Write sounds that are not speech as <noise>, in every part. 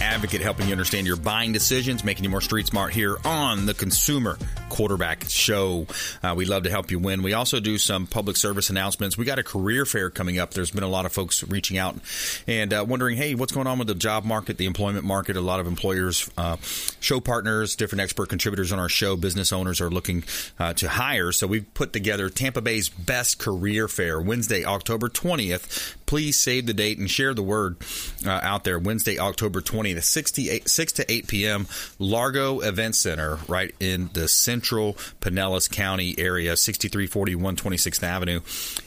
advocate, helping you understand your buying decisions, making you more street smart here on the Consumer Quarterback Show. Uh, we love to help you win. We also do some public service announcements. We got a career fair coming up. There's been a lot of folks reaching out and uh, wondering, hey, what's going on with the job market, the employment market? A lot of employers, uh, show partners, different expert contributors on our show, business owners are looking uh, to hire. So we've put together Tampa Bay's best career fair Wednesday, October 20th. Please save the date and share the word uh, out there. Wednesday, October 20th, 6 to, 8, 6 to 8 p.m., Largo Event Center, right in the central Pinellas County area, 6340 126th Avenue.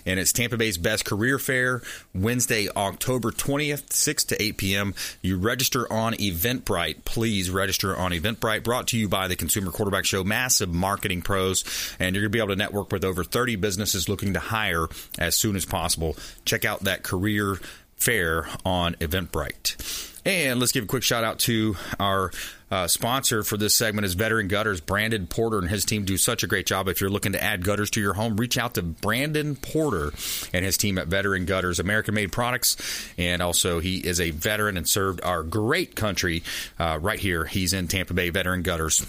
And it's Tampa Bay's best career fair, Wednesday, October 20th, 6 to 8 p.m. You register on Eventbrite. Please register on Eventbrite, brought to you by the Consumer Quarterback Show, massive marketing pros. And you're going to be able to network with over 30 businesses looking to hire as soon as possible. Check out that career fair on Eventbrite. And let's give a quick shout out to our uh, sponsor for this segment is Veteran Gutters. Brandon Porter and his team do such a great job. If you're looking to add gutters to your home, reach out to Brandon Porter and his team at Veteran Gutters, American made products. And also, he is a veteran and served our great country uh, right here. He's in Tampa Bay, Veteran Gutters.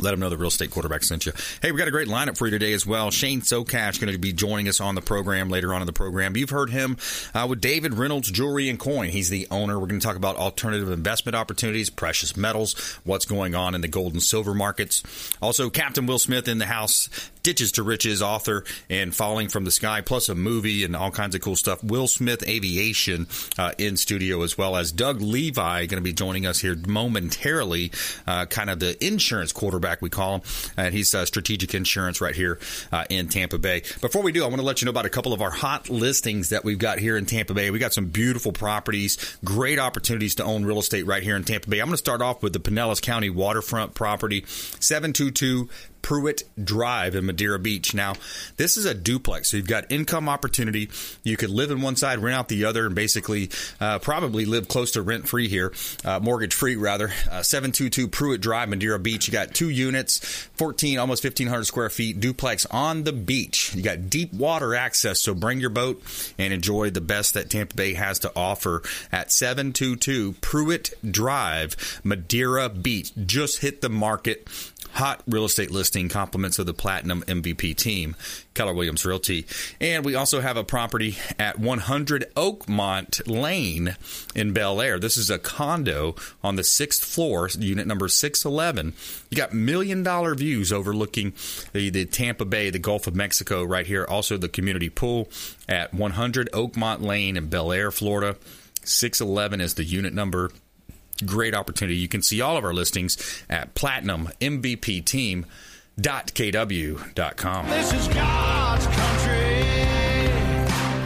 Let them know the real estate quarterback sent you. Hey, we got a great lineup for you today as well. Shane Sokash going to be joining us on the program later on in the program. You've heard him uh, with David Reynolds Jewelry and Coin. He's the owner. We're going to talk about alternative investment opportunities, precious metals, what's going on in the gold and silver markets. Also, Captain Will Smith in the house, Ditches to Riches author and Falling from the Sky, plus a movie and all kinds of cool stuff. Will Smith Aviation uh, in studio as well as Doug Levi going to be joining us here momentarily, uh, kind of the insurance quarterback we call him, and he's uh, Strategic Insurance right here uh, in Tampa Bay. Before we do, I want to let you know about a couple of our hot listings that we've got here in Tampa Bay. We got some beautiful properties, great opportunities to own real estate right here in Tampa Bay. I'm going to start off with the Pinellas County waterfront property, 722 Pruitt Drive in Madeira Beach. Now, this is a duplex, so you've got income opportunity. You could live in one side, rent out the other, and basically uh, probably live close to rent free here, uh, mortgage free rather. Uh, 722 Pruitt Drive, Madeira Beach. You got two units, 14, almost 1,500 square feet, duplex on the beach. You got deep water access, so bring your boat and enjoy the best that Tampa Bay has to offer at 722 Pruitt Drive, Madeira Beach. Just hit the market hot real estate listing compliments of the Platinum MVP team, Keller Williams Realty. And we also have a property at 100 Oakmont Lane in Belleair. This is a condo on the sixth floor, unit number 611. You got million dollar views overlooking the, the Tampa Bay, the Gulf of Mexico right here. Also, the community pool at 100 Oakmont Lane in Belleair, Florida. 611 is the unit number great opportunity. You can see all of our listings at platinummvpteam.kw.com. This is God's country.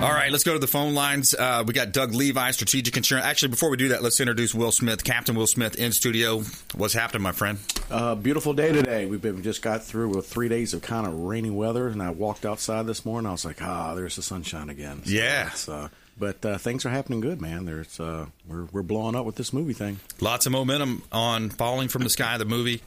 All right, let's go to the phone lines. Uh, we got Doug Levi, Strategic Insurance. Actually, before we do that, let's introduce Will Smith, Captain Will Smith in studio. What's happening, my friend? Uh, beautiful day today. We've been just got through with three days of kind of rainy weather, and I walked outside this morning. I was like, ah, there's the sunshine again. So Yeah. uh, but uh, things are happening good, man. There's uh, we're we're blowing up with this movie thing. Lots of momentum on Falling from the Sky, the movie.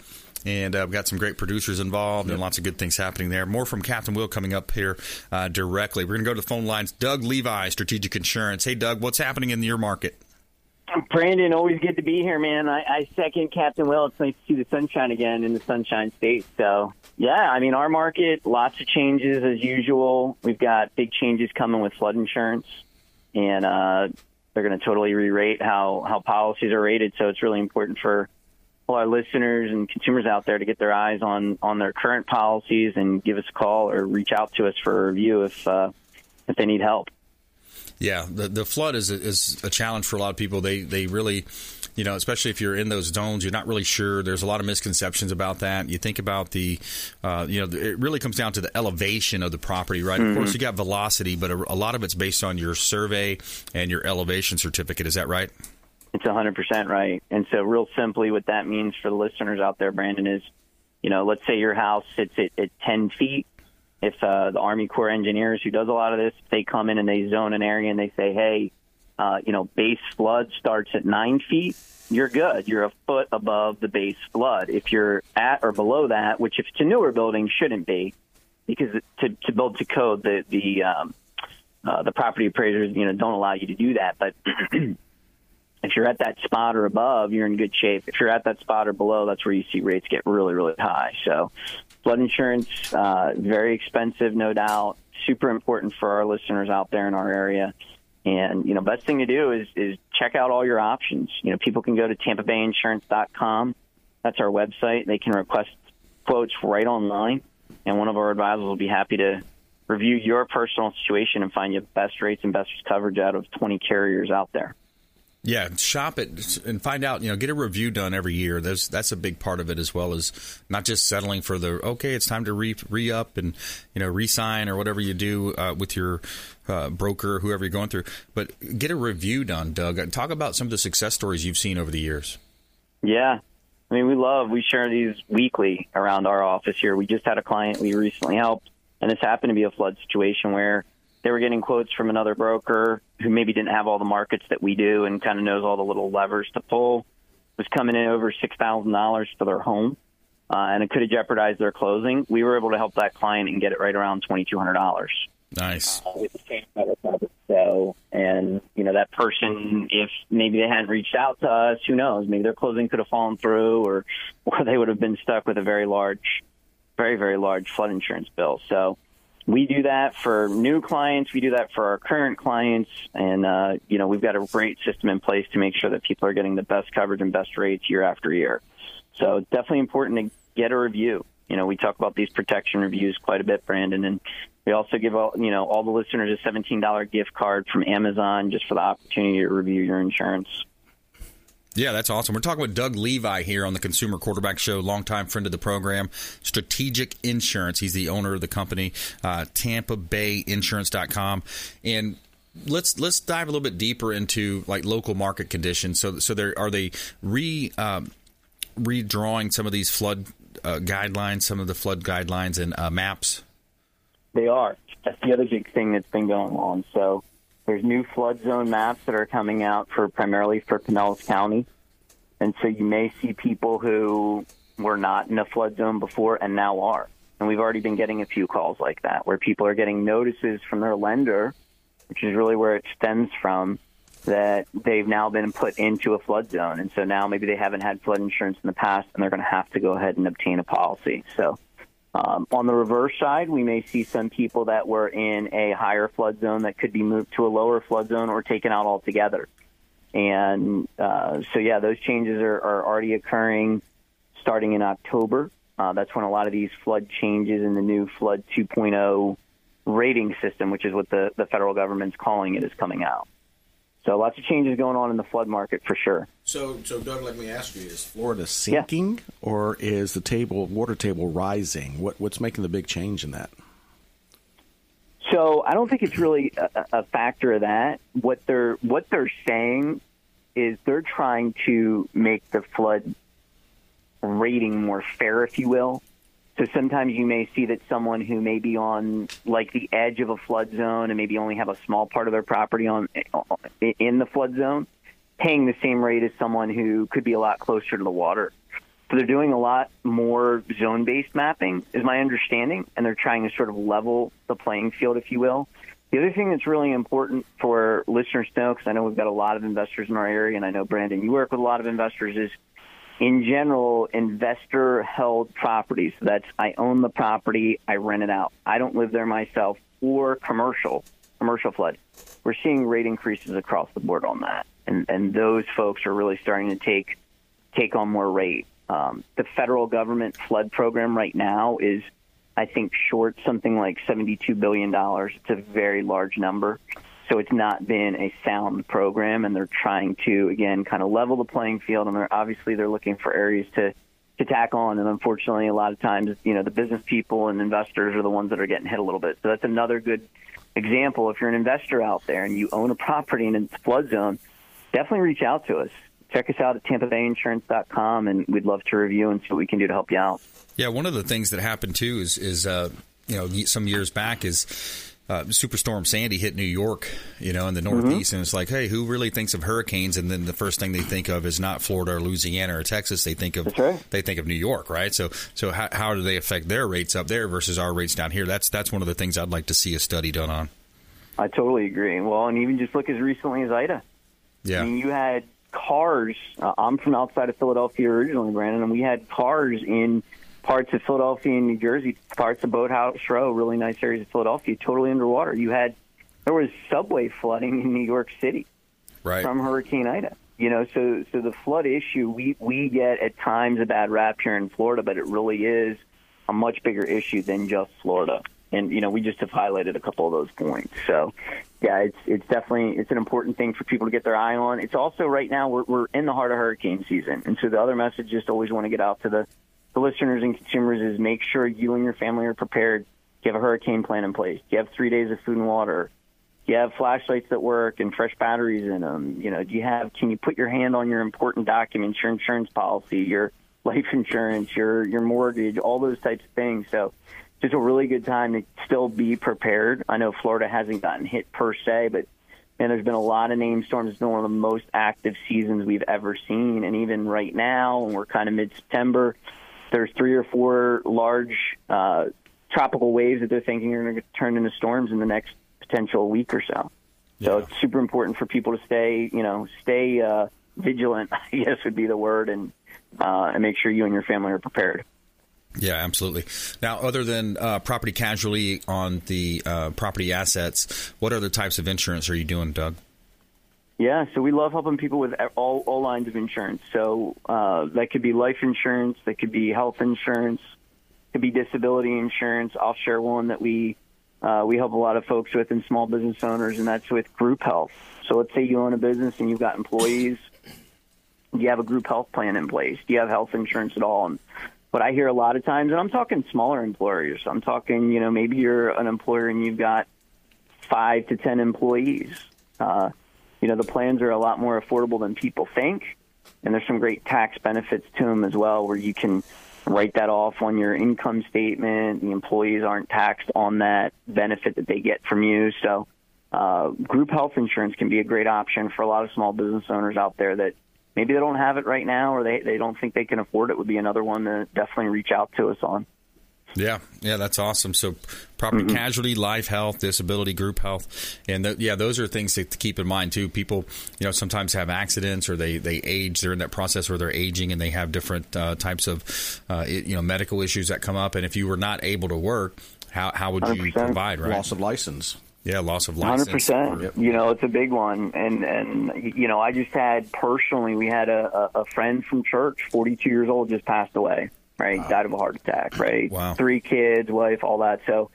And uh, we've got some great producers involved and lots of good things happening there. More from Captain Will coming up here uh, directly. We're going to go to the phone lines. Doug Levi, Strategic Insurance. Hey, Doug, what's happening in your market? Brandon, always good to be here, man. I, I second Captain Will. It's nice to see the sunshine again in the Sunshine State. So, yeah, I mean, our market, lots of changes as usual. We've got big changes coming with flood insurance, and uh, they're going to totally re-rate how how policies are rated. So, it's really important for all our listeners and consumers out there to get their eyes on on their current policies and give us a call or reach out to us for a review if uh, if they need help. Yeah, the the flood is a, is a challenge for a lot of people. They they really, you know, especially if you're in those zones, you're not really sure. There's a lot of misconceptions about that. You think about the, uh, you know, it really comes down to the elevation of the property, right? Of course, you got velocity, but a, a lot of it's based on your survey and your elevation certificate. Is that right? It's 100% right. And so, real simply, what that means for the listeners out there, Brandon, is you know, let's say your house sits at, at 10 feet. If uh, the Army Corps engineers who does a lot of this, they come in and they zone an area and they say, hey, uh, you know, base flood starts at nine feet, you're good. You're a foot above the base flood. If you're at or below that, which if it's a newer building shouldn't be, because to, to build to code, the the um, uh, the property appraisers, you know, don't allow you to do that. But <clears throat> if you're at that spot or above, you're in good shape. If you're at that spot or below, that's where you see rates get really, really high. So, flood insurance, uh, very expensive, no doubt. Super important for our listeners out there in our area. And you know, best thing to do is is check out all your options. You know, people can go to TampaBayInsurance.com. That's our website. They can request quotes right online, and one of our advisors will be happy to review your personal situation and find you the best rates and best coverage out of 20 carriers out there. Yeah, shop it and find out. You know, get a review done every year. That's a big part of it as well as not just settling for the okay. It's time to re re up and you know resign or whatever you do uh, with your uh, broker, whoever you're going through. But get a review done, Doug. Talk about some of the success stories you've seen over the years. Yeah, I mean, we love we share these weekly around our office here. We just had a client we recently helped, and this happened to be a flood situation where they were getting quotes from another broker who maybe didn't have all the markets that we do and kind of knows all the little levers to pull. Was coming in over six thousand dollars for their home, uh, and it could have jeopardized their closing. We were able to help that client and get it right around twenty two hundred dollars. Nice. Uh, with the same So, and you know that person, if maybe they hadn't reached out to us, who knows? Maybe their closing could have fallen through, or <laughs> or they would have been stuck with a very large, very very large flood insurance bill. So we do that for new clients. We do that for our current clients, and uh, you know we've got a great system in place to make sure that people are getting the best coverage and best rates year after year. So it's definitely important to get a review. You know, we talk about these protection reviews quite a bit, Brandon, and we also give all you know all the listeners a seventeen dollar gift card from Amazon just for the opportunity to review your insurance. Yeah, that's awesome. We're talking with Doug Levi here on the Consumer Quarterback Show, longtime friend of the program, Strategic Insurance. He's the owner of the company, uh, TampaBayInsurance.com. And let's let's dive a little bit deeper into like local market conditions. So, so there are they re um, redrawing some of these flood uh, guidelines, some of the flood guidelines and uh, maps. They are. That's the other big thing that's been going on. So there's new flood zone maps that are coming out for primarily for Pinellas County. And so you may see people who were not in a flood zone before and now are. And we've already been getting a few calls like that where people are getting notices from their lender, which is really where it stems from, that they've now been put into a flood zone. And so now maybe they haven't had flood insurance in the past and they're going to have to go ahead and obtain a policy. So um, on the reverse side, we may see some people that were in a higher flood zone that could be moved to a lower flood zone or taken out altogether. And uh, so, yeah, those changes are, are, already occurring starting in October. Uh, that's when a lot of these flood changes in the new Flood 2.0 rating system, which is what the, the federal government's calling it, is coming out. So lots of changes going on in the flood market for sure. So, so Doug, let me ask you: Is Florida sinking, yeah. or is the table water table rising? What what's making the big change in that? So I don't think it's really a, a factor of that. What they're what they're saying is they're trying to make the flood rating more fair, if you will. So sometimes you may see that someone who may be on like the edge of a flood zone and maybe only have a small part of their property on in the flood zone, paying the same rate as someone who could be a lot closer to the water. So they're doing a lot more zone-based mapping, is my understanding, and they're trying to sort of level the playing field, if you will. The other thing that's really important for listeners to know, because I know we've got a lot of investors in our area, and I know Brandon, you work with a lot of investors, is in general, investor held properties. That's I own the property, I rent it out. I don't live there myself, or commercial, commercial flood. We're seeing rate increases across the board on that, and and those folks are really starting to take take on more rate. Um, the federal government flood program right now is, I think, short something like seventy-two billion dollars. It's a very large number. So it's not been a sound program, and they're trying to again kind of level the playing field. And they're obviously they're looking for areas to to tack on. And unfortunately, a lot of times, you know, the business people and investors are the ones that are getting hit a little bit. So that's another good example. If you're an investor out there and you own a property in a flood zone, definitely reach out to us. Check us out at tampabayinsurance.com, and we'd love to review and see what we can do to help you out. Yeah, one of the things that happened too is is uh, you know some years back is uh, Superstorm Sandy hit New York, you know, in the Northeast, mm-hmm. and it's like, hey, who really thinks of hurricanes? And then the first thing they think of is not Florida or Louisiana or Texas. They think of right. they think of New York, right? So, so how, how do they affect their rates up there versus our rates down here? That's that's one of the things I'd like to see a study done on. I totally agree. Well, and even just look as recently as Ida. Yeah, I mean, you had cars. Uh, I'm from outside of Philadelphia originally, Brandon, and we had cars in parts of Philadelphia and New Jersey, parts of Boathouse Row, really nice areas of Philadelphia, totally underwater. You had there was subway flooding in New York City right. from Hurricane Ida. You know, so so the flood issue we we get at times a bad rap here in Florida, but it really is a much bigger issue than just Florida. And you know, we just have highlighted a couple of those points. So, yeah, it's it's definitely it's an important thing for people to get their eye on. It's also right now we're we're in the heart of hurricane season, and so the other message just always want to get out to the the listeners and consumers is make sure you and your family are prepared. You have a hurricane plan in place? You have three days of food and water? You have flashlights that work and fresh batteries in them? You know, do you have? Can you put your hand on your important documents, your insurance policy, your life insurance, your your mortgage, all those types of things? So, just a really good time to still be prepared. I know Florida hasn't gotten hit per se, but man, there's been a lot of name storms. It's been one of the most active seasons we've ever seen, and even right now, and we're kind of mid September there's three or four large uh, tropical waves that they're thinking are going to turn into storms in the next potential week or so. Yeah. So it's super important for people to stay, you know, stay uh, vigilant. <laughs> I guess would be the word, and uh, and make sure you and your family are prepared. Yeah, absolutely. Now, other than uh, property casualty on the uh, property assets, what other types of insurance are you doing, Doug? Yeah, so we love helping people with all, all lines of insurance. So uh, that could be life insurance, that could be health insurance, could be disability insurance. I'll share one that we uh, we help a lot of folks with and small business owners, and that's with group health. So let's say you own a business and you've got employees. Do you have a group health plan in place? Do you have health insurance at all? And what I hear a lot of times, and I'm talking smaller employers. I'm talking, you know, maybe you're an employer and you've got five to ten employees. Uh, you know, the plans are a lot more affordable than people think. And there's some great tax benefits to them as well, where you can write that off on your income statement. The employees aren't taxed on that benefit that they get from you. So, uh, group health insurance can be a great option for a lot of small business owners out there that maybe they don't have it right now or they, they don't think they can afford it would be another one to definitely reach out to us on. Yeah, yeah, that's awesome. So, property mm-hmm. casualty, life health, disability, group health, and th- yeah, those are things to, to, keep in mind too. People, you know, sometimes have accidents or they they age. They're in that process where they're aging and they have different uh, types of uh, you know medical issues that come up. And if you were not able to work, how how would you 100%. provide? Right, loss of license. Yeah, loss of license. Hundred percent. You know, it's a big one, and and you know, I just had personally, we had a, a friend from church, forty two years old, just passed away right? Wow. Died of a heart attack, right? Wow. Three kids, wife, all that. So,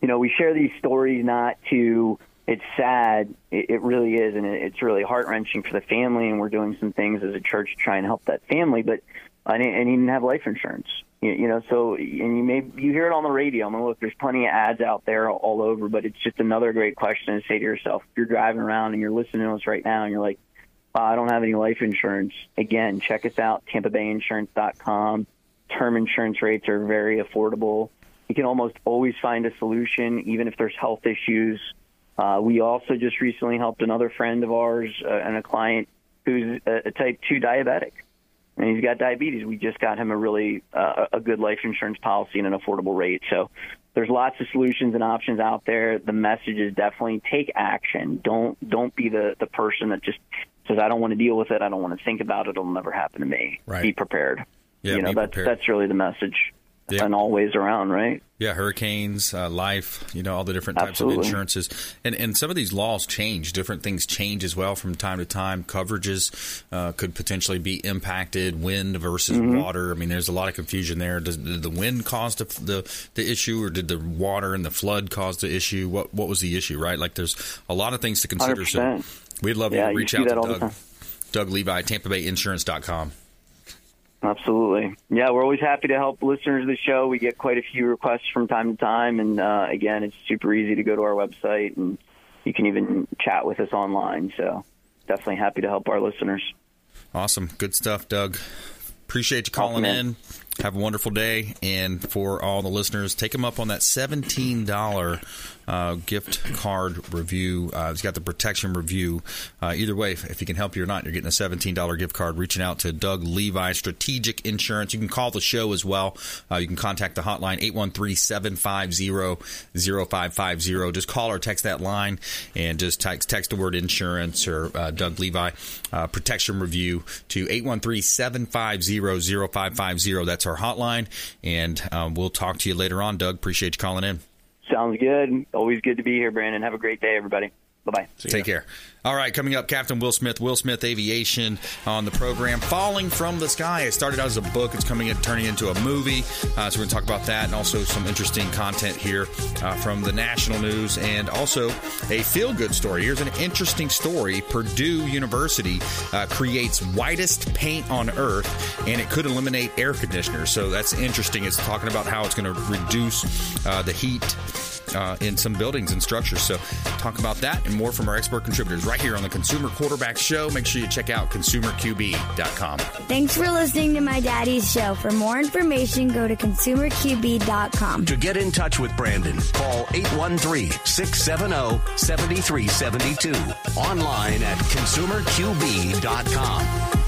you know, we share these stories not to. It's sad. It, it really is, and it, it's really heart wrenching for the family. And we're doing some things as a church to try and help that family. But and he didn't have life insurance. You, you know, so and you may you hear it on the radio. I mean, look, there's plenty of ads out there all over, but it's just another great question to say to yourself. If you're driving around and you're listening to us right now, and you're like, oh, I don't have any life insurance. Again, check us out, TampaBayInsurance.com term insurance rates are very affordable. You can almost always find a solution, even if there's health issues. Uh, we also just recently helped another friend of ours uh, and a client who's a, a type 2 diabetic, and he's got diabetes. We just got him a really uh, a good life insurance policy and an affordable rate. So there's lots of solutions and options out there. The message is definitely take action. Don't don't be the the person that just says I don't want to deal with it. I don't want to think about it. It'll never happen to me. Right. Be prepared. Yeah, you know that's prepared. that's really the message. Yeah. And always around, right? Yeah, hurricanes, uh, life, you know, all the different types Absolutely. of insurances, and and some of these laws change. Different things change as well from time to time. Coverages uh, could potentially be impacted. Wind versus mm-hmm. water. I mean, there's a lot of confusion there. Does, did the wind cause the, the, the issue, or did the water and the flood cause the issue? What what was the issue? Right? Like, there's a lot of things to consider. 100%. So we'd love yeah, to reach out to Doug. Doug Levi, TampaBayInsurance.com. Absolutely. Yeah, we're always happy to help listeners of the show. We get quite a few requests from time to time. And uh, again, it's super easy to go to our website and you can even chat with us online. So definitely happy to help our listeners. Awesome. Good stuff, Doug. Appreciate you calling Awesome, in. Have a wonderful day. And for all the listeners, take them up on that $17 uh, gift card review. Uh, it's got the protection review. Uh, either way, if, if he can help you or not, you're getting a $17 gift card. Reaching out to Doug Levi, Strategic Insurance. You can call the show as well. Uh, you can contact the hotline 813 750 0550. Just call or text that line and just text, text the word insurance or uh, Doug Levi uh, protection review to 813 750 0550. That's our hotline. And um, we'll talk to you later on, Doug. Appreciate you calling in. Sounds good. Always good to be here, Brandon. Have a great day, everybody. Bye bye. Take care. All right, coming up, Captain Will Smith, Will Smith Aviation on the program. Falling from the Sky. It started out as a book. It's coming in, turning into a movie. Uh, so we're going to talk about that and also some interesting content here uh, from the national news and also a feel good story. Here's an interesting story. Purdue University uh, creates whitest paint on earth and it could eliminate air conditioners. So that's interesting. It's talking about how it's going to reduce uh, the heat uh, in some buildings and structures. So, talk about that and more from our expert contributors right here on the Consumer Quarterback Show. Make sure you check out consumerqb.com. Thanks for listening to my daddy's show. For more information, go to consumerqb.com. To get in touch with Brandon, call 813 670 7372. Online at consumerqb.com.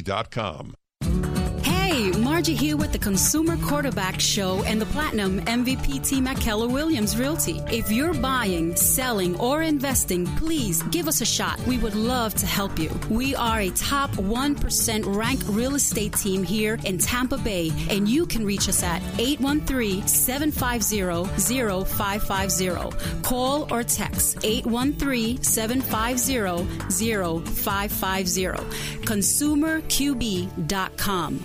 Hey, Margie here with the Consumer Quarterback Show and the Platinum MVP team at Keller Williams Realty. If you're buying, selling, or investing, please give us a shot. We would love to help you. We are a top 1% ranked real estate team here in Tampa Bay, and you can reach us at 813 750 0550. Call or text 813 750 0550. ConsumerQB.com.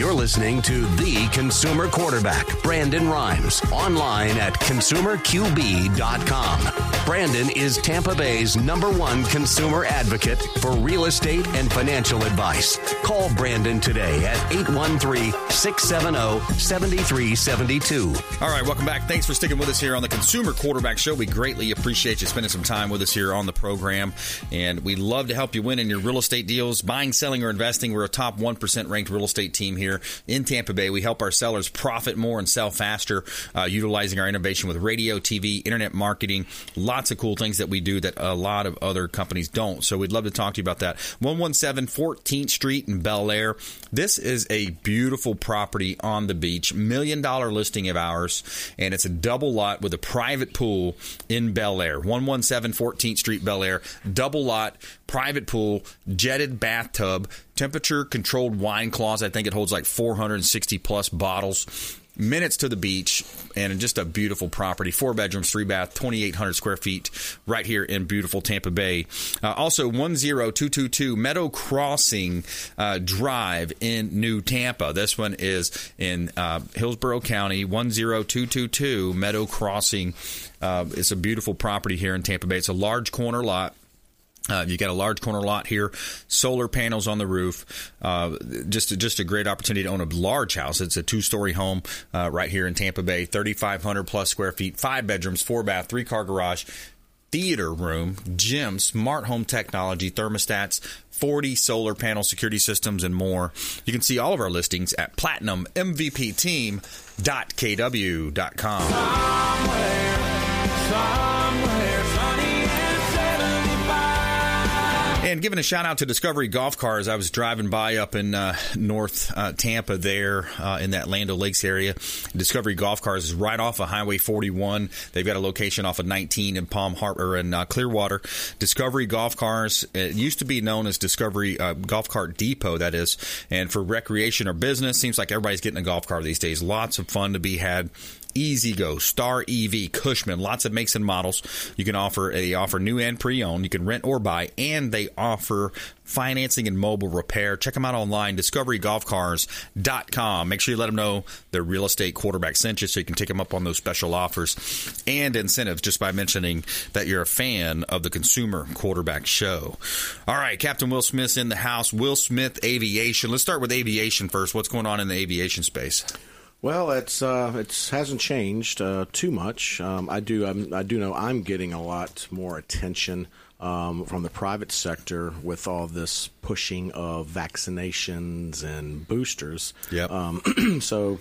You're listening to the consumer quarterback, Brandon Rhymes, online at consumerqb.com. Brandon is Tampa Bay's number one consumer advocate for real estate and financial advice. Call Brandon today at 813 670 7372. All right, welcome back. Thanks for sticking with us here on the Consumer Quarterback Show. We greatly appreciate you spending some time with us here on the program. And we love to help you win in your real estate deals, buying, selling, or investing. We're a top 1% ranked real estate team here in Tampa Bay. We help our sellers profit more and sell faster, uh, utilizing our innovation with radio, TV, internet marketing. Lots of cool things that we do that a lot of other companies don't. So we'd love to talk to you about that. 117 14th Street in Belleair. This is a beautiful property on the beach, million dollar listing of ours, and it's a double lot with a private pool in Belleair. 117 14th Street, Belleair. Double lot, private pool, jetted bathtub, temperature controlled wine closet. I think it holds like 460 plus bottles. Minutes to the beach and just a beautiful property. Four bedrooms, three bath, 2,800 square feet right here in beautiful Tampa Bay. Uh, also, 10222 Meadow Crossing uh, Drive in New Tampa. This one is in uh, Hillsborough County, 10222 Meadow Crossing. Uh, it's a beautiful property here in Tampa Bay. It's a large corner lot. Uh, you got a large corner lot here, solar panels on the roof. Uh, just just a great opportunity to own a large house. It's a two story home uh, right here in Tampa Bay, thirty five hundred plus square feet, five bedrooms, four bath, three car garage, theater room, gym, smart home technology, thermostats. 40 solar panel security systems and more. You can see all of our listings at platinummvpteam.kw.com. Somewhere, somewhere and giving a shout out to Discovery Golf Cars. I was driving by up in uh, North uh, Tampa there uh, in that Land Lakes area. Discovery Golf Cars is right off of Highway 41. They've got a location off of 19 in Palm Harbor and uh, Clearwater. Discovery Golf Cars. It used to be known as Discovery uh, Golf Cart Depot, that is. And for recreation or business, seems like everybody's getting a golf car these days. Lots of fun to be had. E-Z-GO, Star EV, Cushman, lots of makes and models. You can offer they offer new and pre-owned. You can rent or buy, and they offer financing and mobile repair. Check them out online, discoverygolfcars.com. Make sure you let them know their real estate quarterback sent you so you can take them up on those special offers and incentives just by mentioning that you're a fan of the Consumer Quarterback Show. All right, Captain Will Smith's in the house. Will Smith Aviation. Let's start with aviation first. What's going on in the aviation space? Well, it's uh, it hasn't changed uh, too much. Um, I do I'm, i do know I'm getting a lot more attention um, from the private sector with all this pushing of vaccinations and boosters. Yep. Um, <clears throat> so,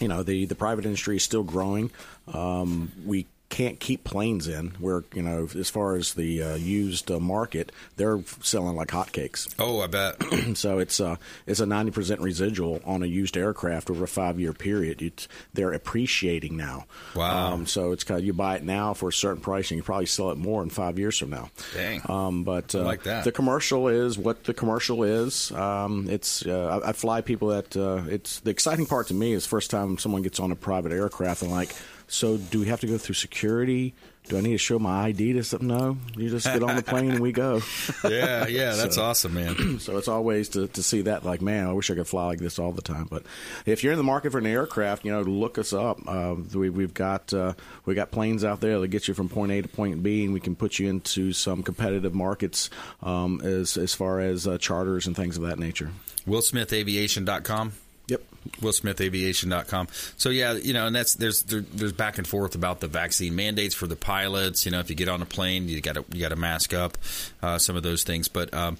you know, the the private industry is still growing. Um, we can't keep planes in. Where you know, as far as the uh, used uh, market, they're selling like hotcakes. Oh, I bet. <clears throat> so it's uh, it's a ninety percent residual on a used aircraft over a five year period. It's, they're appreciating now. Wow. Um, so it's kind of you buy it now for a certain price, and you probably sell it more in five years from now. Dang. Um, but uh, like that. the commercial is what the commercial is. Um, it's uh, I, I fly people that uh, it's the exciting part to me is first time someone gets on a private aircraft and like. So, do we have to go through security? Do I need to show my ID to something? No, you just get on the plane and we go. <laughs> yeah, yeah, that's So- awesome, man. <clears throat> so it's always to, to see that like man i wish i could fly like this all the time but if you're in the market for an aircraft you know look us up uh, we, we've got uh, we got planes out there that get you from point a to point b and we can put you into some competitive markets um, as as far as uh, charters and things of that nature WillSmithAviation.com. Yep. WillSmithAviation.com. So yeah, you know, and that's there's there, there's back and forth about the vaccine mandates for the pilots. You know, if you get on a plane, you got to you got to mask up, uh, some of those things. But um,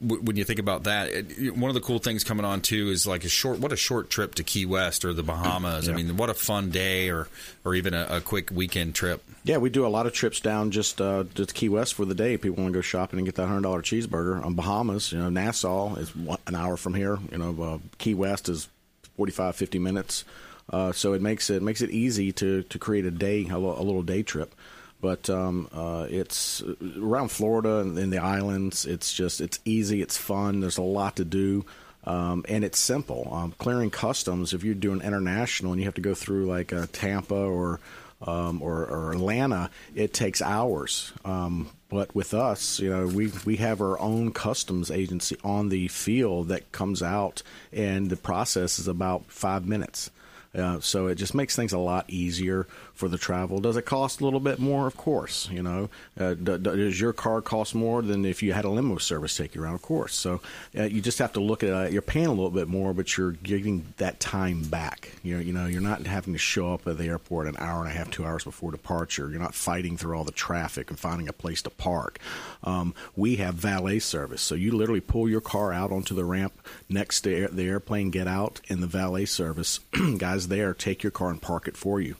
w- when you think about that, it, one of the cool things coming on too is like a short what a short trip to Key West or the Bahamas. I mean, what a fun day or or even a, a quick weekend trip. Yeah, we do a lot of trips down just uh, to Key West for the day. People want to go shopping and get that hundred dollar cheeseburger. On Bahamas, you know, Nassau is one, an hour from here. You know, uh, Key West is 45, 50 minutes. Uh, so it makes it makes it easy to, to create a day a, li- a little day trip. But um, uh, it's uh, around Florida and in the islands. It's just it's easy. It's fun. There's a lot to do. Um, and it's simple. Um, clearing customs, if you're doing international and you have to go through like uh, Tampa or um, or, or Atlanta, it takes hours. Um, but with us, you know, we we have our own customs agency on the field that comes out, and the process is about five minutes. Uh, so it just makes things a lot easier for the travel. Does it cost a little bit more? Of course, you know. Uh, d- does your car cost more than if you had a limo service take you around? Of course. So uh, you just have to look at it. You're paying a little bit more, but you're getting that time back. You know, you know, you're not having to show up at the airport an hour and a half, two hours before departure. You're not fighting through all the traffic and finding a place to park. Um, we have valet service, so you literally pull your car out onto the ramp next to air, the airplane, get out, and the valet service <clears throat> guys there take your car and park it for you.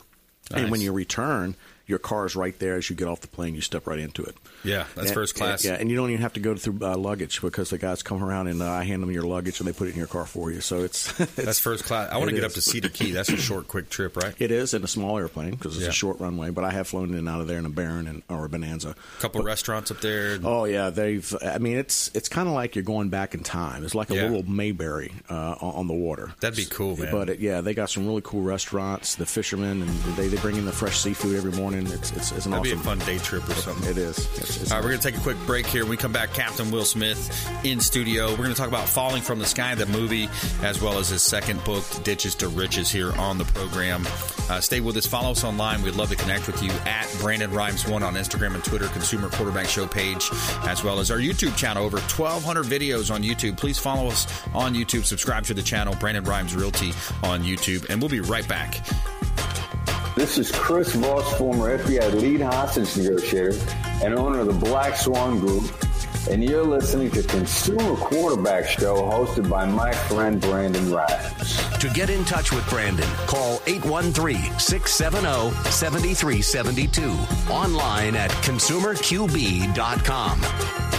And when you return, your car is right there as you get off the plane. You step right into it. Yeah, that's And- first class. Yeah, and you don't even have to go through uh, luggage because the guys come around and uh, I hand them your luggage and they put it in your car for you. So it's, <laughs> it's That's first class. I want to get is. up to Cedar Key. That's a short, quick trip, right? It is in a small airplane because it's Yeah. a short runway. But I have flown in and out of there in a Baron and or a Bonanza. A couple restaurants up there. Oh yeah, they've. I mean, it's it's kind of like you're going back in time. It's like a Yeah. little Mayberry uh, on, the water. That'd be cool, man. But it, yeah, they got some really cool restaurants. The fishermen and they, they bring in the fresh seafood every morning. It's it's, it's an That'd be a awesome. fun day trip or something. It is. It's, it's All right, we're going to take a quick break here. When we come back, Captain Will Smith in studio. We're going to talk about Falling from the Sky, the movie, as well as his second book, Ditches to Riches, here on the program. Uh, stay with us. Follow us online. We'd love to connect with you at Brandon Rhymes1 on Instagram and Twitter, Consumer Quarterback Show page, as well as our YouTube channel. Over 1,200 videos on YouTube. Please follow us on YouTube. Subscribe to the channel, Brandon Rhymes Realty on YouTube. And we'll be right back. This is Chris Voss, former FBI lead hostage negotiator and owner of the Black Swan Group, and you're listening to Consumer Quarterback Show hosted by my friend Brandon Rhymes. To get in touch with Brandon, call 813-670-7372. Online at consumerqb.com.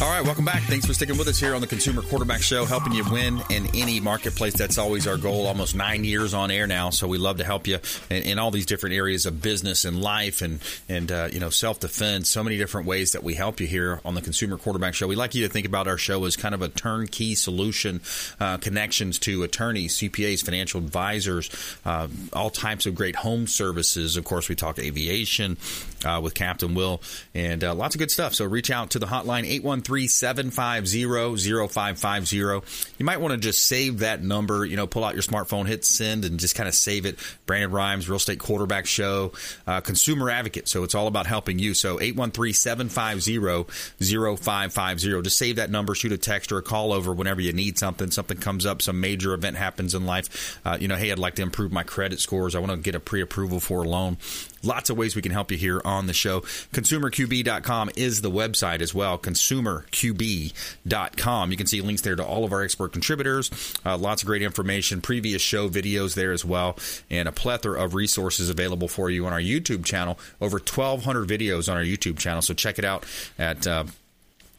All right, welcome back. Thanks for sticking with us here on the Consumer Quarterback Show, helping you win in any marketplace. That's always our goal. Almost nine years on air now, so we love to help you in, in all these different areas of business and life and and uh, you know self defense. So many different ways that we help you here on the Consumer Quarterback Show. We like you to think about our show as kind of a turnkey solution, uh, connections to attorneys, CPAs, financial advisors, uh, all types of great home services. Of course, we talk aviation uh, with Captain Will and uh, lots of good stuff. So reach out to the hotline eight one. 750-0550. You might want to just save that number, you know, pull out your smartphone, hit send, and just kind of save it. Brandon Rhymes, Real Estate Quarterback Show, uh, Consumer Advocate. So it's all about helping you. So 813-750-0550. Just save that number, shoot a text or a call over whenever you need something. Something comes up, some major event happens in life. Uh, you know, hey, I'd like to improve my credit scores. I want to get a pre-approval for a loan. Lots of ways we can help you here on the show. ConsumerQB.com is the website as well. ConsumerQB.com. You can see links there to all of our expert contributors. Uh, lots of great information, previous show videos there as well, and a plethora of resources available for you on our YouTube channel. Over 1,200 videos on our YouTube channel. So check it out at. Uh,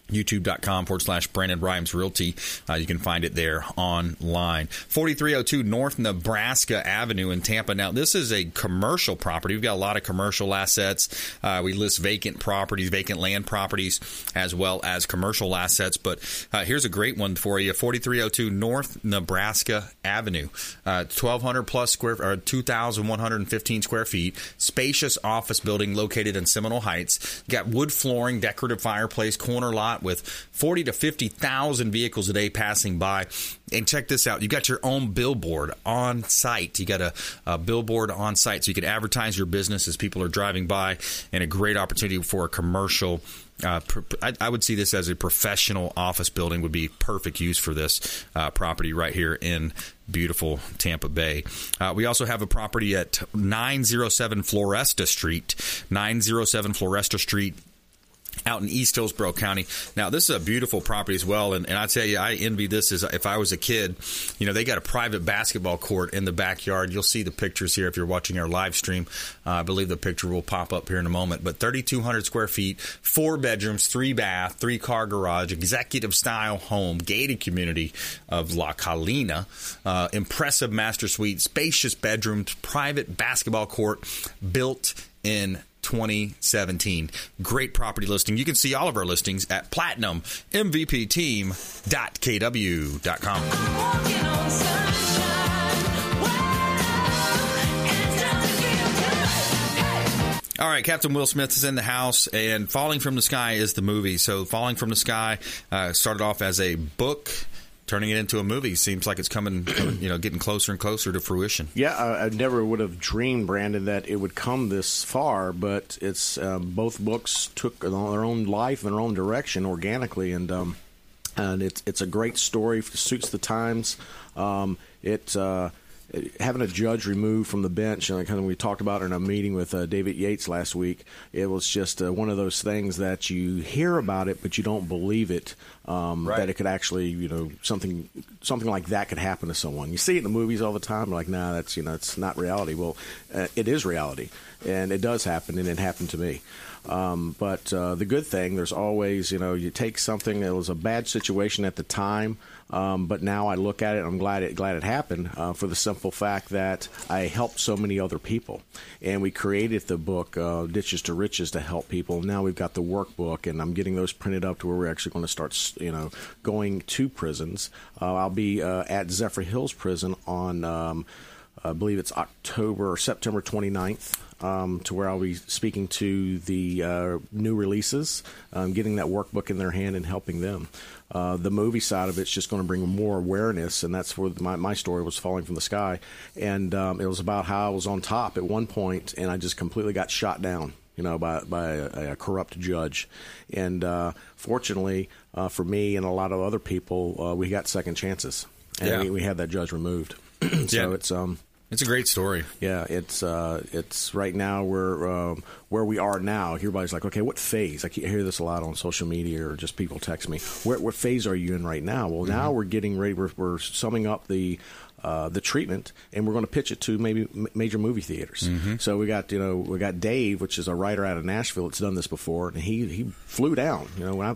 youtube.com forward slash Brandon Rhymes Realty. Uh, you can find it there online. 4302 North Nebraska Avenue in Tampa. Now, this is a commercial property. We've got a lot of commercial assets. Uh, we list vacant properties, vacant land properties, as well as commercial assets. But uh, here's a great one for you 4302 North Nebraska Avenue. 1,200 uh, plus square, or 2,115 square feet. Spacious office building located in Seminole Heights. You got wood flooring, decorative fireplace, corner lot with 40 to 50,000 vehicles a day passing by. And check this out. You got your own billboard on site. You got a, a, billboard on site so you can advertise your business as people are driving by and a great opportunity for a commercial uh, I, I, would see this as a professional office building would be perfect use for this uh, property right here in beautiful Tampa Bay. Uh, we also have a property at 907 Floresta Street, 907 Floresta Street out in East Hillsborough County. Now, this is a beautiful property as well, and, and I tell you, I envy this. As if I was a kid, you know, they got a private basketball court in the backyard. You'll see the pictures here if you're watching our live stream. Uh, I believe the picture will pop up here in a moment. But 3,200 square feet, four bedrooms, three bath, three car garage, executive style home, gated community of La Colina, uh, impressive master suite, spacious bedrooms, private basketball court, built in 2017. Great property listing. You can see all of our listings at platinummvpteam.kw.com. All right, Captain Will Smith is in the house, and Falling from the Sky is the movie. So, Falling from the Sky uh, started off as a book turning it into a movie seems like it's coming, you know, getting closer and closer to fruition. Yeah, I, I, never would have dreamed, Brandon, that it would come this far. But it's um, both books took their own life and their own direction organically, and um, and it's it's a great story. It suits the times. Um, it. Uh, having a judge removed from the bench, and kind of we talked about in a meeting with uh, David Yates last week, it was just uh, one of those things that you hear about it, but you don't believe it. Um, right. That it could actually, you know, something something like that could happen to someone. You see it in the movies all the time. Like, nah, that's you know, it's not reality. Well, uh, it is reality, and it does happen, and it happened to me. Um, but uh, the good thing, there's always, you know, you take something that was a bad situation at the time. Um, but now I look at it, I'm glad it glad it happened uh, for the simple fact that I helped so many other people, and we created the book uh, Ditches to Riches to help people. Now we've got the workbook, and I'm getting those printed up to where we're actually going to start, you know, going to prisons. Uh, I'll be uh, at Zephyrhills Prison on. Um, I believe it's October or September 29th um, to where I'll be speaking to the uh, new releases, um, getting that workbook in their hand and helping them. Uh, the movie side of it's just going to bring more awareness, and that's where my, my story was falling from the sky. And um, it was about how I was on top at one point, and I just completely got shot down you know, by by a, a corrupt judge. And uh, fortunately uh, for me and a lot of other people, uh, we got second chances, and yeah. we, we, had that judge removed. <clears throat> so yeah. it's um It's a great story. Yeah, it's uh, it's right now we're um, where we are now. Everybody's like, okay, what phase? I hear this a lot on social media or just people text me. Where, what phase are you in right now? Well, mm-hmm. now we're getting ready. We're, we're summing up the uh, the treatment, and we're going to pitch it to maybe major movie theaters. Mm-hmm. So we got you know we got Dave, which is a writer out of Nashville. that's done this before, and he he flew down. You know, I,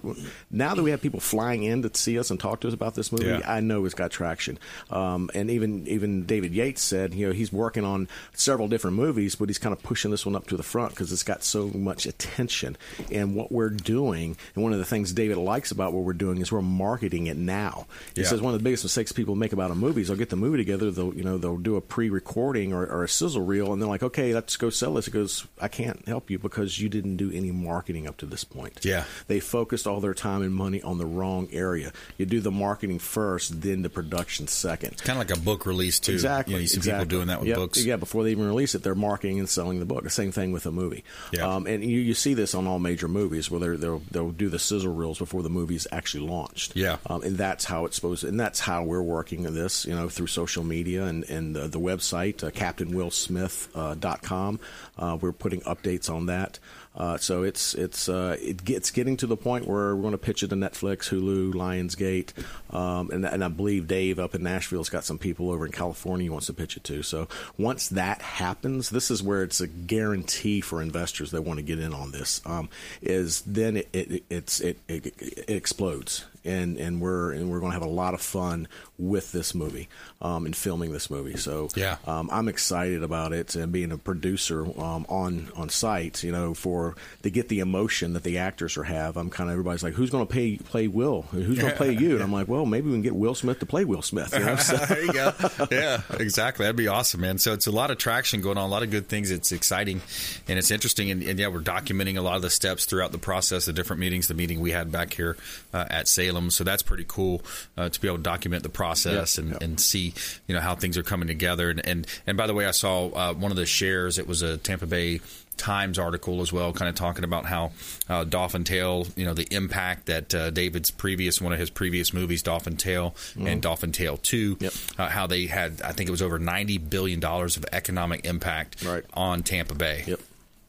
now that we have people flying in to see us and talk to us about this movie, yeah. I know it's got traction. Um, and even even David Yates said, you know, he's working on several different movies, but he's kind of pushing this one up to the front because it's got so much attention. And what we're doing, and one of the things David likes about what we're doing is we're marketing it now. He yeah. says one of the biggest mistakes people make about a movie is they'll get the movie movie together, they'll you know they'll do a pre-recording or, or, a sizzle reel, and they're like, okay, let's go sell this. It goes, I can't help you because you didn't do any marketing up to this point. Yeah, they focused all their time and money on the wrong area. You do the marketing first, then the production second. It's kind of like a book release too. Exactly. You, know, you see exactly. people doing that with yep. books. Yeah, before they even release it, they're marketing and selling the book. The same thing with a movie. Yeah. Um, and you, you see this on all major movies where they'll they'll do the sizzle reels before the movie's actually launched. Yeah. Um, and that's how it's supposed. To, and that's how we're working this. You know, through social media and and the, the website, uh, CaptainWillSmith.com. Uh, uh, we're putting updates on that. Uh, so it's it's uh, it gets getting to the point where we're going to pitch it to Netflix, Hulu, Lionsgate, um, and, and I believe Dave up in Nashville's got some people over in California he wants to pitch it to. So once that happens, this is where it's a guarantee for investors that want to get in on this. Um, is then it, it it, it, it explodes and and we're and we're going to have a lot of fun with this movie um, and filming this movie. So yeah, um, I'm excited about it and being a producer um, on on site. You know, for to get the emotion that the actors are have. I'm kind of everybody's like, who's going to play play Will? Who's going to play you? And I'm like, well, maybe we can get Will Smith to play Will Smith. You know? so. <laughs> there you go. Yeah, exactly. That'd be awesome, man. So it's a lot of traction going on, a lot of good things. It's exciting and it's interesting. And, and yeah, we're documenting a lot of the steps throughout the process, the different meetings, the meeting we had back here uh, at Salem. So that's pretty cool uh, to be able to document the process and, and see you know how things are coming together. And and, and by the way, I saw uh, one of the shares. It was a Tampa Bay Times article as well, kind of talking about how uh, Dolphin Tale, you know, the impact that uh, David's previous one of his previous movies, Dolphin Tale mm-hmm. and Dolphin Tale Two, yep. uh, how they had, I think it was over ninety billion dollars of economic impact right. on Tampa Bay. Yep.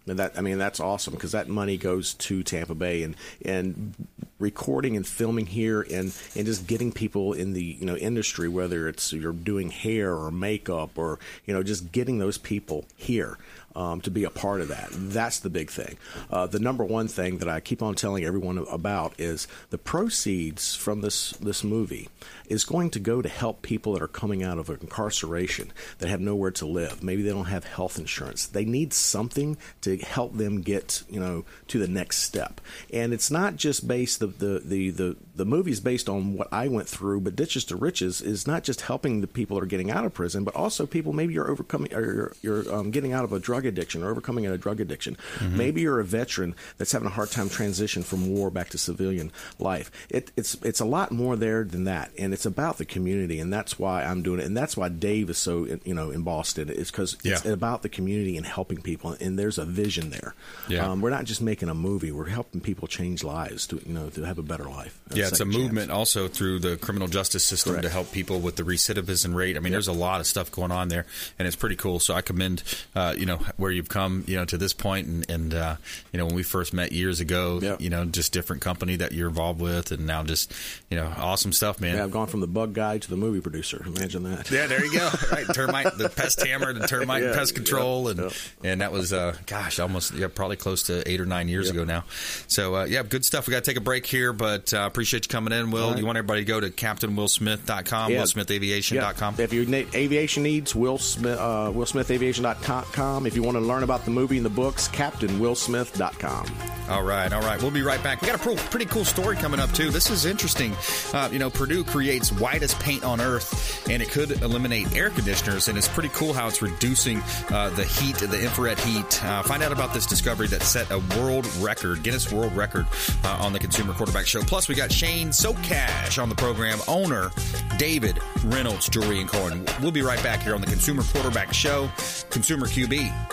And that I mean that's awesome because that money goes to Tampa Bay and and recording and filming here and and just getting people in the you know industry whether it's you're doing hair or makeup or you know just getting those people here um, to be a part of that. That's the big thing. Uh, the number one thing that I keep on telling everyone about is the proceeds from this this movie is going to go to help people that are coming out of incarceration that have nowhere to live. Maybe they don't have health insurance. They need something to help them get you know to the next step. And it's not just based the the the the, the movie's based on what I went through, but Ditches to Riches is not just helping the people that are getting out of prison, but also people maybe you're overcoming or you're, you're um, getting out of a drug drug addiction or overcoming a drug addiction. Mm-hmm. Maybe you're a veteran that's having a hard time transition from war back to civilian life. It, it's it's a lot more there than that, and it's about the community, and that's why I'm doing it, and that's why Dave is so you know embossed in it. Is because yeah. it's about the community and helping people, and there's a vision there. Yeah. Um, we're not just making a movie; we're helping people change lives to you know to have a better life. Yeah, it's a movement also through the criminal justice system Correct. to help people with the recidivism rate. I mean, yep. there's a lot of stuff going on there, and it's pretty cool. So I commend uh, you know where you've come, you know, to this point, and, and uh, you know, when we first met years ago, yep. you know, just different company that you're involved with, and now just, you know, awesome stuff, man. Yeah, I've gone from the bug guy to the movie producer. Imagine that. Yeah, there you go. <laughs> right, termite, the pest hammer, the termite yeah, pest control, yep, and yep. and that was, uh, gosh, almost yeah, probably close to eight or nine years ago now. So uh, yeah, good stuff. We got to take a break here, but uh, appreciate you coming in, Will. Right. You want everybody to go to CaptainWillSmith.com, yeah. WillSmithAviation.com. Yeah. If your aviation needs, Will Smith, uh, WillSmithAviation.com. If you want to learn about the movie and the books, CaptainWillSmith.com. All right, all right. We'll be right back. We got a pretty cool story coming up, too. This is interesting. Uh, you know, Purdue creates whitest paint on Earth, and it could eliminate air conditioners, and it's pretty cool how it's reducing uh, the heat, the infrared heat. Uh, find out about this discovery that set a world record, Guinness World Record, uh, on the Consumer Quarterback Show. Plus, we got Shane Socash on the program, owner David Reynolds Jewelry and Coin. We'll be right back here on the Consumer Quarterback Show, Consumer QB.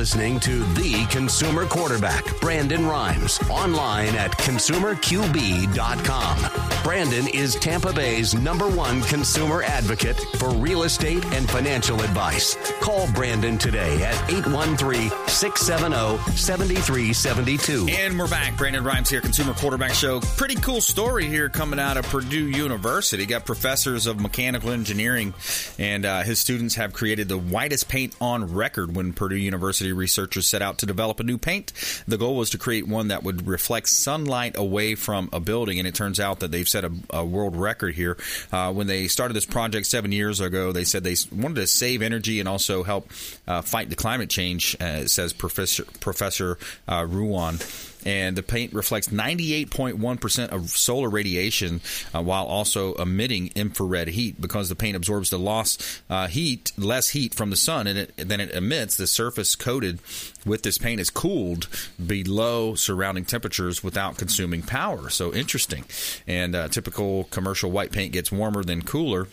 Listening to The Consumer Quarterback, Brandon Rhymes, online at consumerqb.com. Brandon is Tampa Bay's number one consumer advocate for real estate and financial advice. Call Brandon today at 813 670 7372. And we're back. Brandon Rhymes here, Consumer Quarterback Show. Pretty cool story here coming out of Purdue University. Got professors of mechanical engineering, and uh, his students have created the whitest paint on record when Purdue University researchers set out to develop a new paint. The goal was to create one that would reflect sunlight away from a building, and it turns out that they've set a, a world record here. Uh, when they started this project seven years ago, they said they wanted to save energy and also help uh, fight the climate change, uh, says Professor, Professor uh, Ruan and the paint reflects 98.1% of solar radiation uh, while also emitting infrared heat. Because the paint absorbs the loss uh, heat less heat from the sun and it, then it emits the surface coated with this paint is cooled below surrounding temperatures without consuming power. So interesting. And uh, typical commercial white paint gets warmer than cooler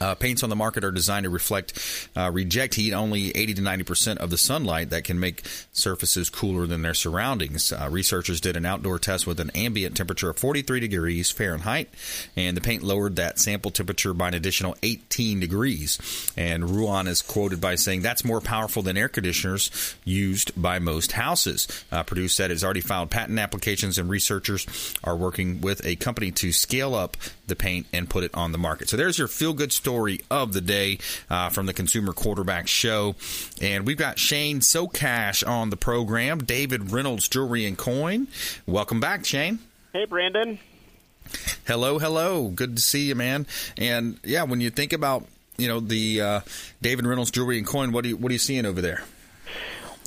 uh, paints on the market are designed to reflect, uh, reject heat only 80 to 90 percent of the sunlight that can make surfaces cooler than their surroundings. Uh, researchers did an outdoor test with an ambient temperature of 43 degrees Fahrenheit, and the paint lowered that sample temperature by an additional 18 degrees. And Ruan is quoted by saying that's more powerful than air conditioners used by most houses. Uh, Purdue said it's already filed patent applications, and researchers are working with a company to scale up the paint and put it on the market. So there's your feel good story of the day uh, from the Consumer Quarterback Show. And we've got Shane Socash on the program, David Reynolds Jewelry and Coin. Welcome back, Shane. Hey, Brandon. Hello, hello. Good to see you, man. And yeah, when you think about you know the uh, David Reynolds Jewelry and Coin, what do you what are you seeing over there?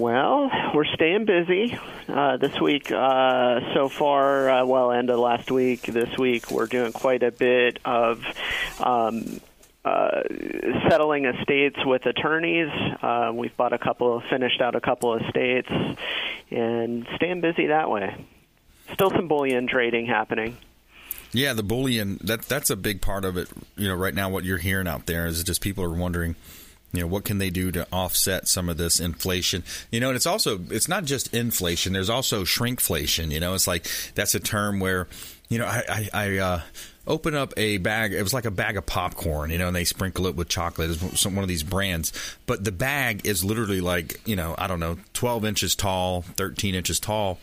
Well, we're staying busy uh, this week. Uh, so far, uh, well, end of last week, this week, we're doing quite a bit of um, uh, settling estates with attorneys. Uh, we've bought a couple, finished out a couple of estates, and staying busy that way. Still some bullion trading happening. Yeah, the bullion that that's a big part of it. You know, right now what you're hearing out there is just people are wondering, you know, what can they do to offset some of this inflation? You know, and it's also it's not just inflation. There's also shrinkflation. You know, it's like that's a term where, you know, I I, I uh, open up a bag. It was like a bag of popcorn, you know, and they sprinkle it with chocolate. It's one of these brands, but the bag is literally like you know, I don't know, 12 inches tall, 13 inches tall,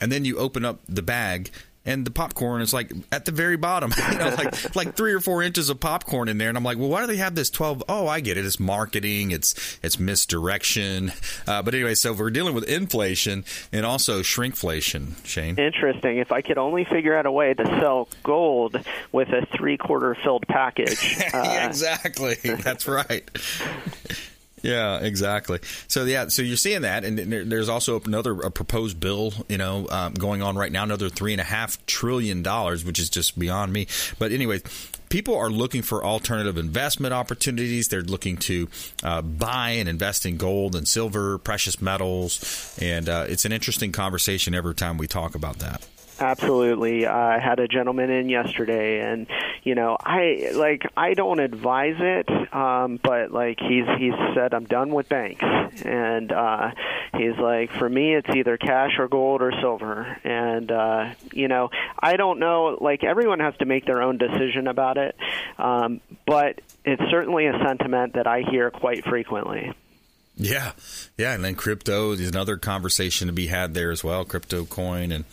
and then you open up the bag and the popcorn is like at the very bottom, <laughs> you know, like like three or four inches of popcorn in there, and I'm like, well, why do they have this twelve? Oh, I get it. It's marketing. It's it's misdirection. Uh, but anyway, so we're dealing with inflation and also shrinkflation. Shane, interesting. If I could only figure out a way to sell gold with a three quarter filled package. <laughs> Uh, exactly. That's right. Yeah, exactly. So yeah, so you're seeing that, and there's also another a proposed bill, you know, um, going on right now, another three and a half trillion dollars, which is just beyond me. But anyway, people are looking for alternative investment opportunities. They're looking to uh, buy and invest in gold and silver, precious metals, and uh, it's an interesting conversation every time we talk about that. Absolutely. I had a gentleman in yesterday, and you know, I like I don't advise it, um, but like he's he's said I'm done with banks, and uh, he's like for me it's either cash or gold or silver, and uh, you know I don't know. Like everyone has to make their own decision about it, um, but it's certainly a sentiment that I hear quite frequently. Yeah, yeah, and then crypto is another conversation to be had there as well. Crypto coin, and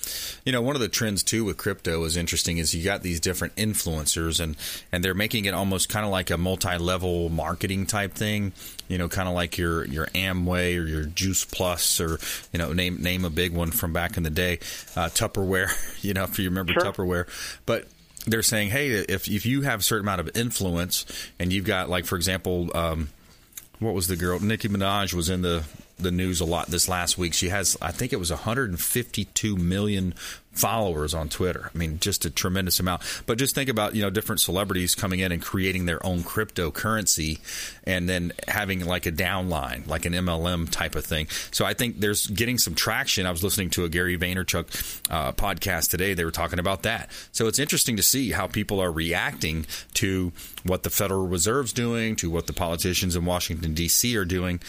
you know, one of the trends too with crypto is interesting is you got these different influencers, and and they're making it almost kind of like a multi-level marketing type thing. You know, kind of like your your Amway or your Juice Plus, or you know, name name a big one from back in the day, uh, Tupperware. <laughs> You know, if you remember Sure. Tupperware, but they're saying, hey, if if you have a certain amount of influence, and you've got like, for example. Um, what was the girl? Nicki Minaj was in the the news a lot this last week. She has, I think it was 152 million followers on Twitter. I mean, just a tremendous amount. But just think about you know different celebrities coming in and creating their own cryptocurrency, and then having like a downline, like an MLM type of thing. So I think there's getting some traction. I was listening to a Gary Vaynerchuk uh, podcast today. They were talking about that. So it's interesting to see how people are reacting to what the Federal Reserve's doing, to what the politicians in Washington D.C. are doing.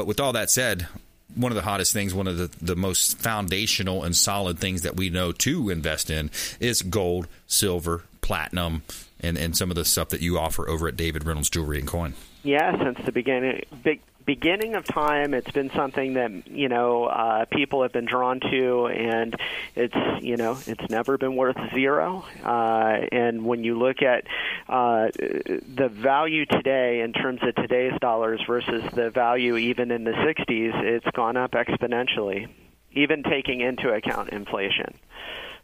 But with all that said, one of the hottest things, one of the, the most foundational and solid things that we know to invest in is gold, silver, platinum, and, and some of the stuff that you offer over at David Reynolds Jewelry and Coin. Yeah, since the beginning, big, beginning of time, it's been something that you know uh, people have been drawn to, and it's you know it's never been worth zero. Uh, and when you look at uh, the value today in terms of today's dollars versus the value even in the '60s, it's gone up exponentially, even taking into account inflation.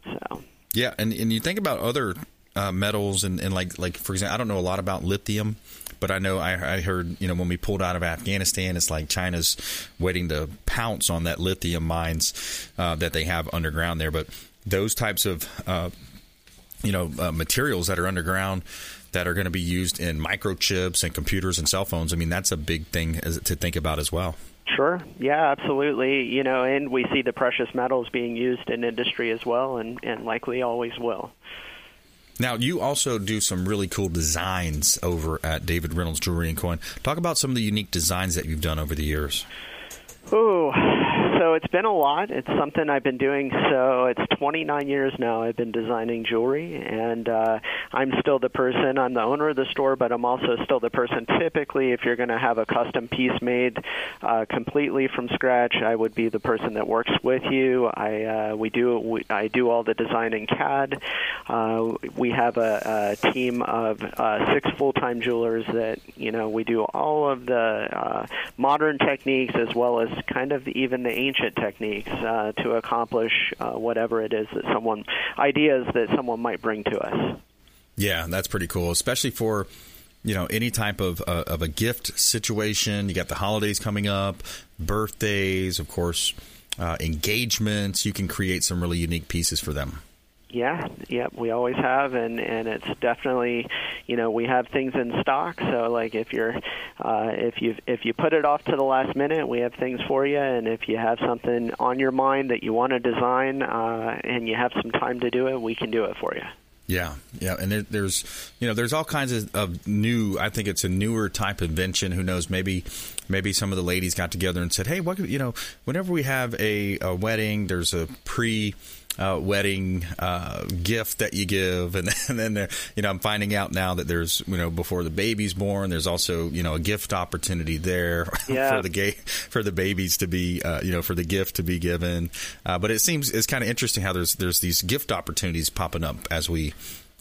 So. Yeah, and, and you think about other uh, metals and, and like like for example, I don't know a lot about lithium, but I know I, I heard you know when we pulled out of Afghanistan, it's like China's waiting to pounce on that lithium mines uh, that they have underground there. But those types of uh, you know uh, materials that are underground that are going to be used in microchips and computers and cell phones. I mean, that's a big thing as, to think about as well. Sure. Yeah, absolutely. You know, and we see the precious metals being used in industry as well, and, and likely always will. Now, you also do some really cool designs over at David Reynolds Jewelry and Coin. Talk about some of the unique designs that you've done over the years. Ooh, so it's been a lot. It's something I've been doing. So it's 29 years now. I've been designing jewelry, and uh, I'm still the person. I'm the owner of the store, but I'm also still the person. Typically, if you're going to have a custom piece made uh, completely from scratch, I would be the person that works with you. I uh, we do we, I do all the design in CAD. Uh, we have a, a team of uh, six full-time jewelers that you know we do all of the uh, modern techniques as well as kind of even the ancient techniques uh, to accomplish uh, whatever it is that someone ideas that someone might bring to us. Yeah, that's pretty cool, especially for you know any type of uh, of a gift situation. You got the holidays coming up, birthdays, of course, uh, engagements. You can create some really unique pieces for them. Yeah, yeah, we always have, and and it's definitely, you know, we have things in stock. So like if you're, uh, if you if you put it off to the last minute, we have things for you. And if you have something on your mind that you want to design, uh, and you have some time to do it, we can do it for you. Yeah, yeah, and there, there's you know there's all kinds of, of new. I think it's a newer type of invention. Who knows? Maybe maybe some of the ladies got together and said, "Hey, what you know? Whenever we have a, a wedding, there's a pre." Uh, wedding uh, gift that you give, and, <laughs> and then there, you know I'm finding out now that there's you know before the baby's born, there's also you know a gift opportunity there <laughs> Yeah. for the gay for the babies to be uh, you know for the gift to be given. Uh, but it seems it's kind of interesting how there's there's these gift opportunities popping up as we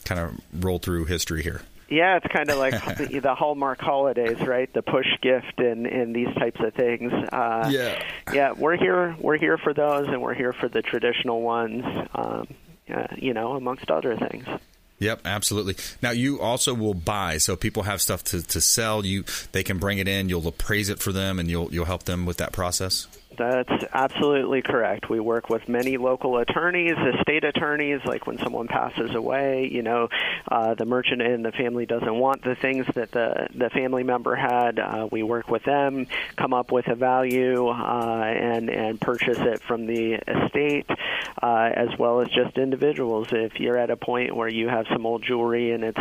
kind of roll through history here. Yeah, it's kind of like <laughs> the, the Hallmark holidays, right? The push gift and, and these types of things. Uh, Yeah. yeah. We're here. We're here for those, and we're here for the traditional ones. Um, uh, you know, amongst other things. Yep, absolutely. Now you also will buy, so people have stuff to, to sell. You they can bring it in. You'll appraise it for them, and you'll you'll help them with that process. That's absolutely correct. We work with many local attorneys, estate attorneys, like when someone passes away, you know, uh, the merchant and the family doesn't want the things that the, the family member had. Uh, we work with them, come up with a value, uh, and, and purchase it from the estate, uh, as well as just individuals. If you're at a point where you have some old jewelry and it's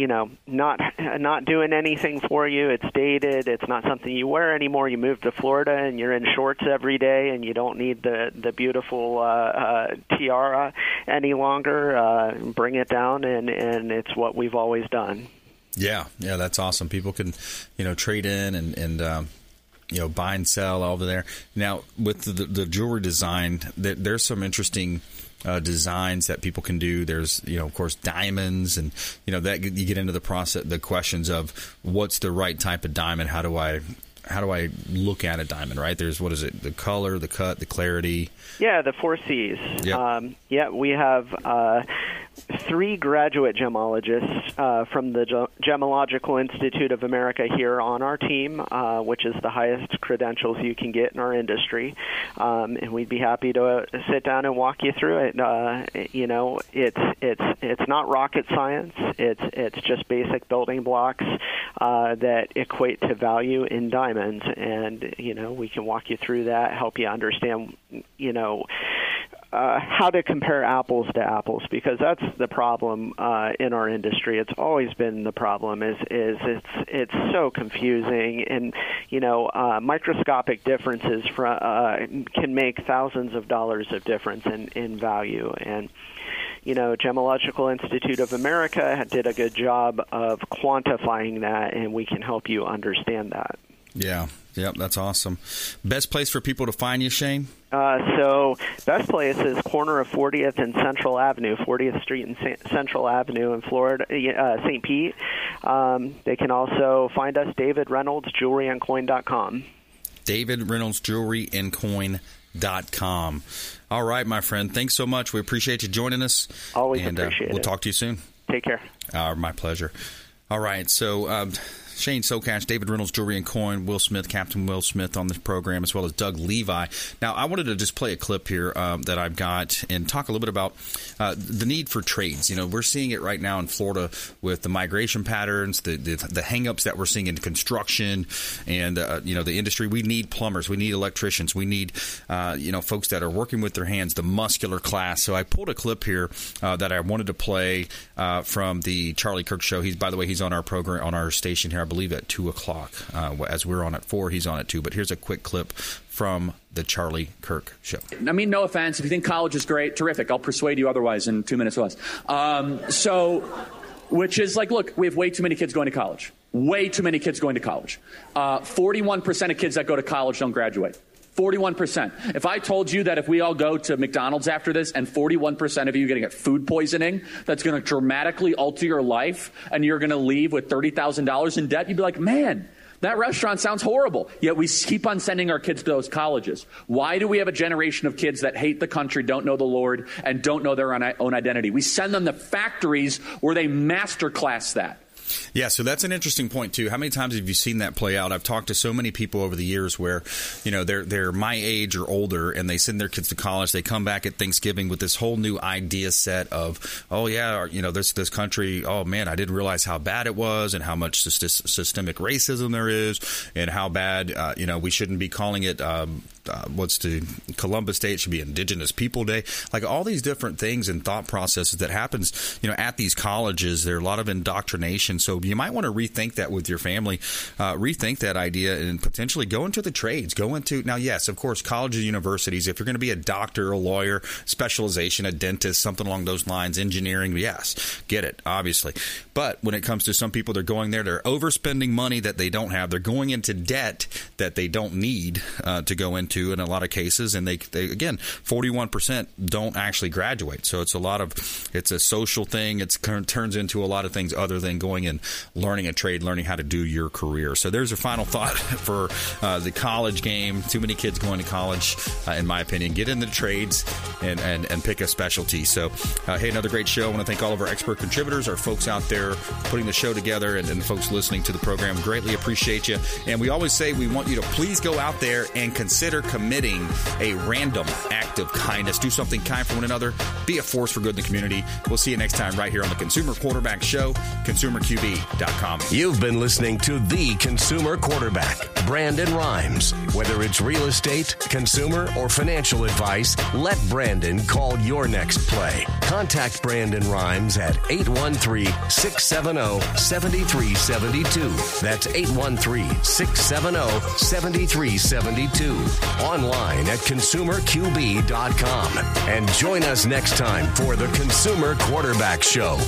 you know not <laughs> not doing anything for you. It's dated. It's not something you wear anymore. You move to Florida and you're in shorts every day and you don't need the the beautiful uh, uh, tiara any longer. Uh, bring it down and and it's what we've always done. Yeah. Yeah that's awesome. People can you know trade in and and um you know buy and sell over there. Now with the, the jewelry design there, there's some interesting uh, designs that people can do. There's, you know, of course, diamonds, and you know that you get into the process, the questions of what's the right type of diamond. How do I, how do I look at a diamond? Right? There's what is it? The color, the cut, the clarity. Yeah, the four C's. Yep. Um, yeah, we have uh, three graduate gemologists uh, from the Ge- Gemological Institute of America here on our team, uh, which is the highest credentials you can get in our industry. Um, and we'd be happy to uh, sit down and walk you through it. Uh, you know, it's it's it's not rocket science. It's it's just basic building blocks uh, that equate to value in diamonds, and you know we can walk you through that, help you understand, you know uh, how to compare apples to apples because that's the problem uh, in our industry. It's always been the problem is is it's it's so confusing and you know uh, microscopic differences from, uh, can make thousands of dollars of difference in in value and you know, Gemological Institute of America did a good job of quantifying that, and we can help you understand that. Yeah, yep, that's awesome. Best place for people to find you, Shane? Uh, so, best place is corner of 40th and Central Avenue, 40th Street and Central Avenue in Florida, uh, St. Pete. Um, they can also find us, David Reynolds, Jewelry and jewelryandcoin.com. David Reynolds, jewelryandcoin.com. All right, my friend. Thanks so much. We appreciate you joining us. Always and, appreciate uh, We'll it. talk to you soon. Take care. Uh, my pleasure. All right, so um, Shane Socash, David Reynolds, Jewelry and Coin, Will Smith, Captain Will Smith on the program, as well as Doug Levi. Now, I wanted to just play a clip here um, that I've got and talk a little bit about uh, the need for trades. You know, we're seeing it right now in Florida with the migration patterns, the the, the hangups that we're seeing in construction, and uh, you know the industry. We need plumbers, we need electricians, we need uh, you know folks that are working with their hands, the muscular class. So I pulled a clip here uh, that I wanted to play uh, from the Charlie Kirk show. He's by the way, he's on our program on our station here. Believe at two o'clock. Uh, as we're on at four, he's on at two. But here's a quick clip from the Charlie Kirk show. I mean, no offense. If you think college is great, terrific. I'll persuade you otherwise in two minutes or less. Um, so, which is like, look, we have way too many kids going to college. Way too many kids going to college. Uh, 41% of kids that go to college don't graduate. 41%. If I told you that if we all go to McDonald's after this and 41% of you are going to get food poisoning, that's going to dramatically alter your life and you're going to leave with $30,000 in debt, you'd be like, man, that restaurant sounds horrible. Yet we keep on sending our kids to those colleges. Why do we have a generation of kids that hate the country, don't know the Lord, and don't know their own identity? We send them to factories where they masterclass that. Yeah, so that's an interesting point too. How many times have you seen that play out? I've talked to so many people over the years where, you know, they're they're my age or older, and they send their kids to college. They come back at Thanksgiving with this whole new idea set of, oh yeah, you know, this this country. Oh man, I didn't realize how bad it was, and how much systemic racism there is, and how bad, uh, you know, we shouldn't be calling it. Um, uh, what's the Columbus Day? It should be Indigenous People Day. Like all these different things and thought processes that happens, you know, at these colleges. There are a lot of indoctrination. So you might want to rethink that with your family, uh, rethink that idea, and potentially go into the trades. Go into now, yes, of course, colleges, universities. If you're going to be a doctor, a lawyer, specialization, a dentist, something along those lines, engineering, yes, get it, obviously. But when it comes to some people, they're going there, they're overspending money that they don't have. They're going into debt that they don't need uh, to go into in a lot of cases, and they, they again, forty one percent don't actually graduate. So it's a lot of it's a social thing. It turns into a lot of things other than going and learning a trade, learning how to do your career. So there's a final thought <laughs> for uh, the college game. Too many kids going to college, uh, in my opinion. Get into the trades and, and, and pick a specialty. So, uh, hey, another great show. I want to thank all of our expert contributors, our folks out there putting the show together, and, and folks listening to the program. Greatly appreciate you. And we always say we want you to please go out there and consider committing a random act of kindness. Do something kind for one another. Be a force for good in the community. We'll see you next time right here on the Consumer Quarterback Show, consumerqb.com. You've been listening to the Consumer Quarterback, Brandon Rhymes. Whether it's real estate, consumer, or financial advice, let Brandon call your next play. Contact Brandon Rhymes at 813 670 7372. That's 813 670 7372. Online at consumerqb.com. And join us next time for the Consumer Quarterback Show.